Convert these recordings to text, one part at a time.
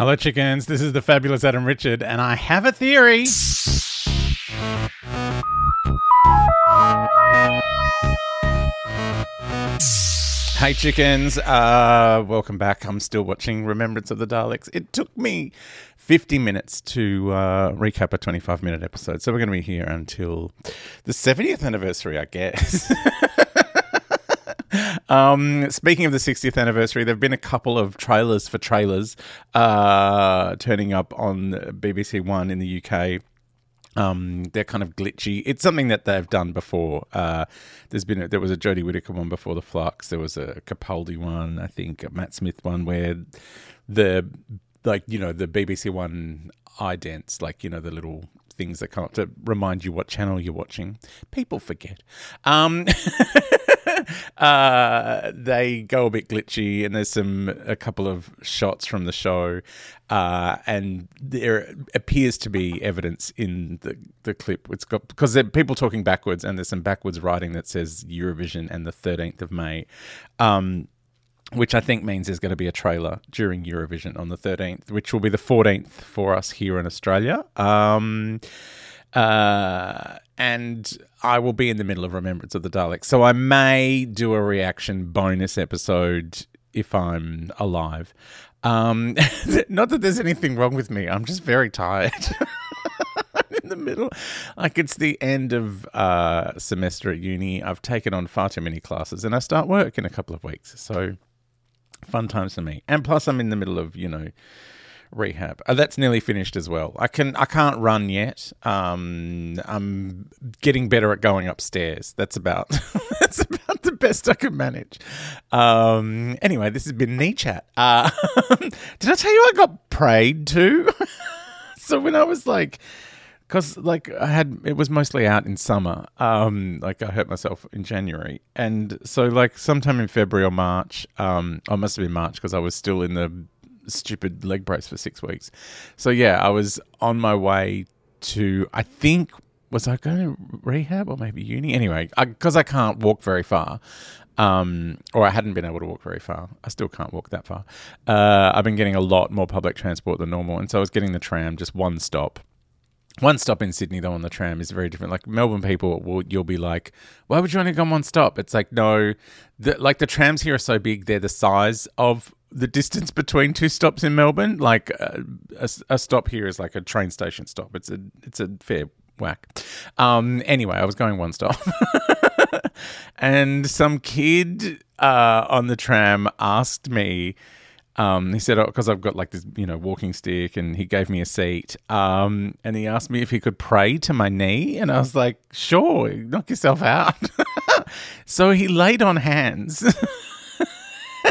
Hello, chickens. This is the fabulous Adam Richard, and I have a theory. Hey, chickens. Uh, welcome back. I'm still watching Remembrance of the Daleks. It took me 50 minutes to uh, recap a 25 minute episode, so we're going to be here until the 70th anniversary, I guess. Um, speaking of the 60th anniversary, there have been a couple of trailers for trailers uh, turning up on BBC One in the UK. Um, they're kind of glitchy. It's something that they've done before. Uh, there's been a, there was a Jodie Whittaker one before the Flux. There was a Capaldi one, I think, a Matt Smith one where the like you know the BBC One idents, like you know the little things that come up to remind you what channel you're watching. People forget. Um, uh, they go a bit glitchy, and there's some a couple of shots from the show, uh, and there appears to be evidence in the the clip. It's got because there are people talking backwards, and there's some backwards writing that says Eurovision and the 13th of May. Um, which I think means there's going to be a trailer during Eurovision on the 13th, which will be the 14th for us here in Australia. Um, uh, and I will be in the middle of Remembrance of the Daleks. So I may do a reaction bonus episode if I'm alive. Um, not that there's anything wrong with me, I'm just very tired. in the middle. Like it's the end of uh, semester at uni. I've taken on far too many classes and I start work in a couple of weeks. So fun times for me. And plus, I'm in the middle of you know rehab. Uh, that's nearly finished as well. I can I can't run yet. Um, I'm getting better at going upstairs. That's about that's about the best I can manage. Um, anyway, this has been knee chat. Uh, did I tell you I got prayed to? so when I was like because like I had it was mostly out in summer. Um, like I hurt myself in January, and so like sometime in February or March. Um, I must have been March because I was still in the stupid leg brace for six weeks. So yeah, I was on my way to. I think was I going to rehab or maybe uni? Anyway, because I, I, can't walk very far. Um, or I hadn't been able to walk very far. I still can't walk that far. Uh, I've been getting a lot more public transport than normal, and so I was getting the tram just one stop one stop in Sydney though on the tram is very different. Like Melbourne people, will you'll be like, "Why would you only go on one stop?" It's like no, the, like the trams here are so big; they're the size of the distance between two stops in Melbourne. Like uh, a, a, stop here is like a train station stop. It's a it's a fair whack. Um, anyway, I was going one stop, and some kid uh, on the tram asked me Um, he said, because I've got like this, you know, walking stick, and he gave me a seat. Um, and he asked me if he could pray to my knee, and I was like, sure, knock yourself out. so he laid on hands.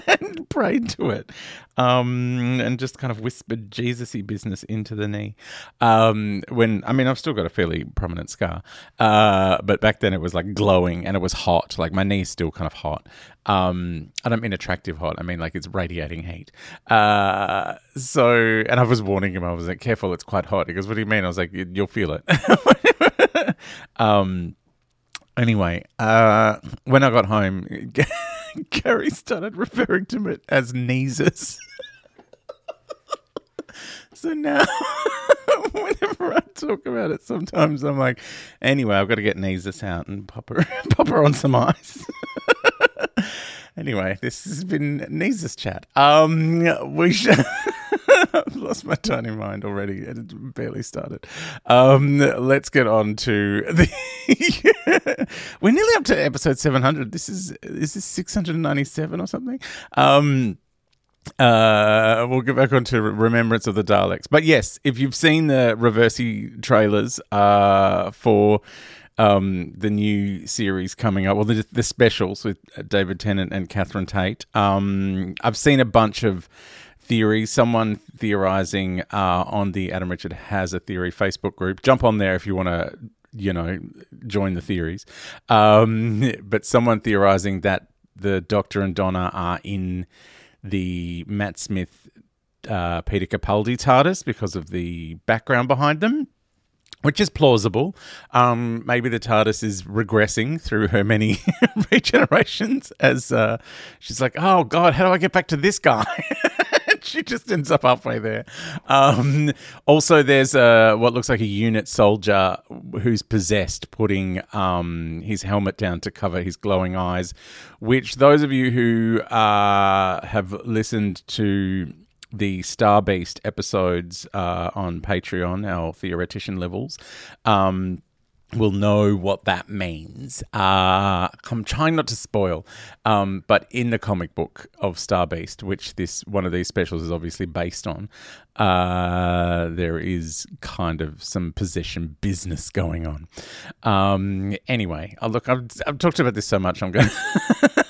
and prayed to it um, and just kind of whispered Jesus-y business into the knee. Um, when I mean, I've still got a fairly prominent scar, uh, but back then it was like glowing and it was hot. Like my knee's still kind of hot. Um, I don't mean attractive hot. I mean like it's radiating heat. Uh, so, and I was warning him. I was like, "Careful, it's quite hot." He goes, "What do you mean?" I was like, "You'll feel it." um. Anyway, uh, when I got home, Gary started referring to it as Neezus. so now, whenever I talk about it, sometimes I'm like, anyway, I've got to get Neezus out and pop her, pop her on some ice. anyway, this has been Neezus chat. Um, we should. I've lost my tiny mind already. It barely started. Um, let's get on to the. We're nearly up to episode seven hundred. This is is this six hundred ninety seven or something. Um, uh, we'll get back onto Remembrance of the Daleks. But yes, if you've seen the Reversi trailers uh, for um, the new series coming up, well, the, the specials with David Tennant and Catherine Tate, um, I've seen a bunch of theories. Someone theorizing uh, on the Adam Richard Has a Theory Facebook group. Jump on there if you want to, you know, join the theories. Um, but someone theorizing that the Doctor and Donna are in the Matt Smith uh, Peter Capaldi TARDIS because of the background behind them which is plausible. Um, maybe the TARDIS is regressing through her many regenerations as uh, she's like, oh God, how do I get back to this guy? she just ends up halfway there. Um, also, there's a, what looks like a UNIT soldier who's possessed, putting um, his helmet down to cover his glowing eyes. Which those of you who uh, have listened to the Star Beast episodes uh, on Patreon, our theoretician levels. Um, will know what that means. Uh, I'm trying not to spoil, um, but in the comic book of Star Beast, which this one of these specials is obviously based on, uh, there is kind of some possession business going on. Um, anyway, uh, look, I've, I've talked about this so much, I'm going.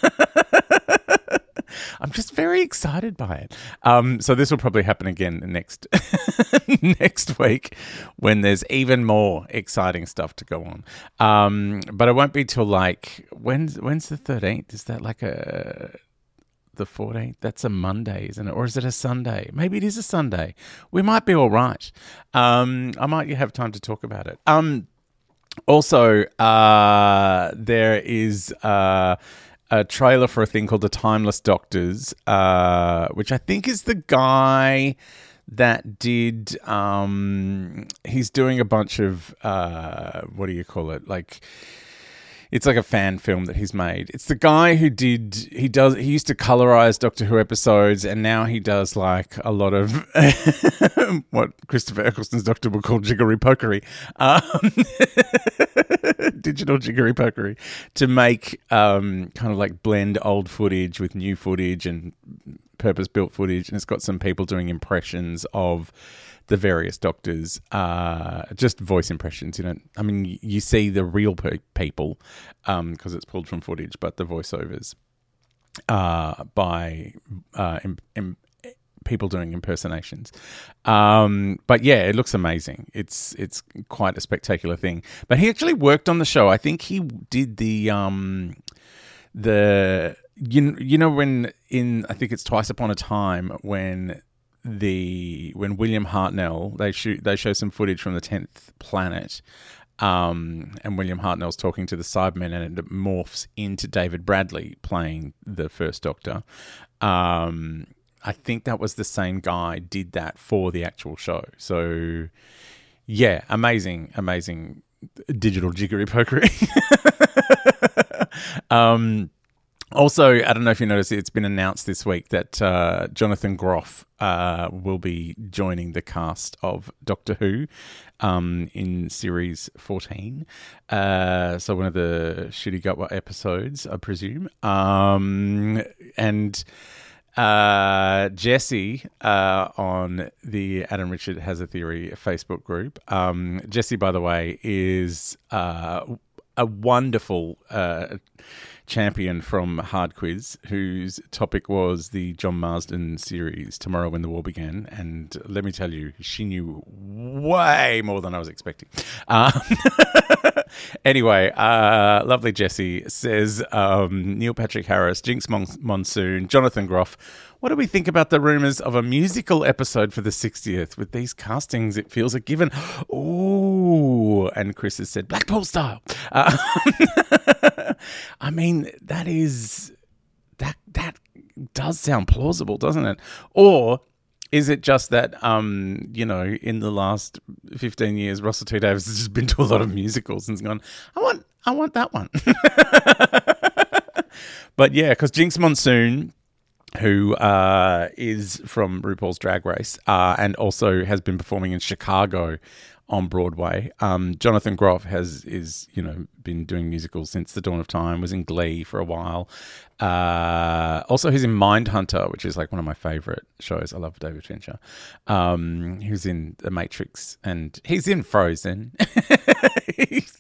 I'm just very excited by it. Um, so this will probably happen again next next week when there's even more exciting stuff to go on. Um, but it won't be till like when's when's the 13th? Is that like a the 14th? That's a Monday, isn't it? Or is it a Sunday? Maybe it is a Sunday. We might be all right. Um, I might have time to talk about it. Um, also, uh, there is. Uh, a trailer for a thing called The Timeless Doctors, uh, which I think is the guy that did. Um, he's doing a bunch of uh, what do you call it? Like it's like a fan film that he's made. It's the guy who did he does he used to colorize Doctor Who episodes, and now he does like a lot of what Christopher Eccleston's Doctor would call jiggery pokery, um, digital jiggery pokery, to make um, kind of like blend old footage with new footage and purpose built footage, and it's got some people doing impressions of the various doctors, uh, just voice impressions. You know, I mean, you see the real pe- people because um, it's pulled from footage, but the voiceovers uh, by uh, Im- Im- people doing impersonations. Um, but yeah, it looks amazing. It's it's quite a spectacular thing. But he actually worked on the show. I think he did the um, the you you know when in I think it's twice upon a time when the when William Hartnell they shoot they show some footage from the tenth planet, um, and William Hartnell's talking to the Cybermen, and it morphs into David Bradley playing the First Doctor. Um, I think that was the same guy did that for the actual show. So, yeah, amazing, amazing digital jiggery pokery. um, also, I don't know if you noticed, it's been announced this week that uh, Jonathan Groff uh, will be joining the cast of Doctor Who um, in series 14. Uh, so, one of the Ncuti Gatwa episodes, I presume. Um, and uh, Jesse uh, on the Adam Richard Has a Theory Facebook group. Um, Jesse, by the way, is uh, a wonderful uh, champion from Hard Quiz, whose topic was the John Marsden series, Tomorrow When the War Began. And let me tell you, she knew way more than I was expecting. Um, anyway, uh, lovely Jesse says um, Neil Patrick Harris, Jinkx Mon- Monsoon, Jonathan Groff. What do we think about the rumors of a musical episode for the 60th? With these castings, it feels a given. Ooh, and Chris has said Blackpool style. Uh, I mean, that is that that does sound plausible, doesn't it? Or is it just that um, you know, in the last fifteen years, Russell T Davies has just been to a lot of musicals and's gone, I want I want that one. but yeah, because Jinkx Monsoon who uh, is from RuPaul's Drag Race uh, and also has been performing in Chicago on Broadway. Um, Jonathan Groff has is you know been doing musicals since the dawn of time. Was in Glee for a while. Uh, also, he's in Mindhunter, which is like one of my favorite shows. I love David Fincher. Um, he was in The Matrix, and he's in Frozen. he's,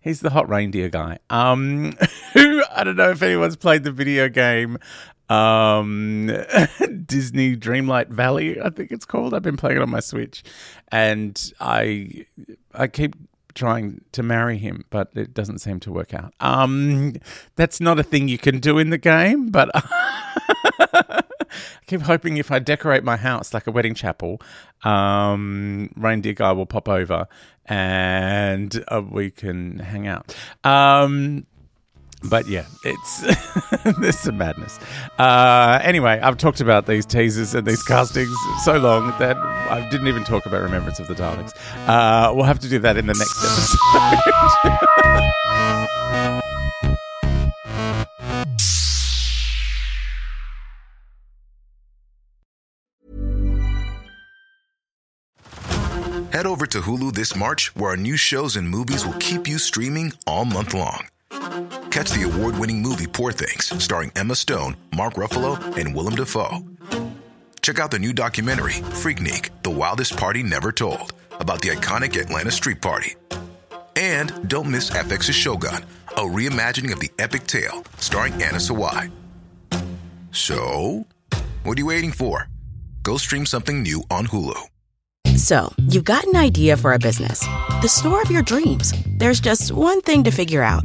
he's the hot reindeer guy. Um, who I don't know if anyone's played the video game um, Disney Dreamlight Valley, I think it's called. I've been playing it on my Switch, and I I keep trying to marry him, but it doesn't seem to work out. Um, that's not a thing you can do in the game, but I keep hoping if I decorate my house like a wedding chapel, um, reindeer guy will pop over and uh, we can hang out. Um, but yeah, it's there's some madness. Uh, anyway, I've talked about these teasers and these castings so long that I didn't even talk about Remembrance of the Daleks. Uh, we'll have to do that in the next episode. Head over to Hulu this March, where our new shows and movies will keep you streaming all month long Catch the award winning movie Poor Things, starring Emma Stone, Mark Ruffalo, and Willem Dafoe. Check out the new documentary, Freaknik The Wildest Party Never Told, about the iconic Atlanta Street Party. And don't miss FX's Shogun, a reimagining of the epic tale, starring Anna Sawai. So, what are you waiting for? Go stream something new on Hulu. So, you've got an idea for a business, the store of your dreams. There's just one thing to figure out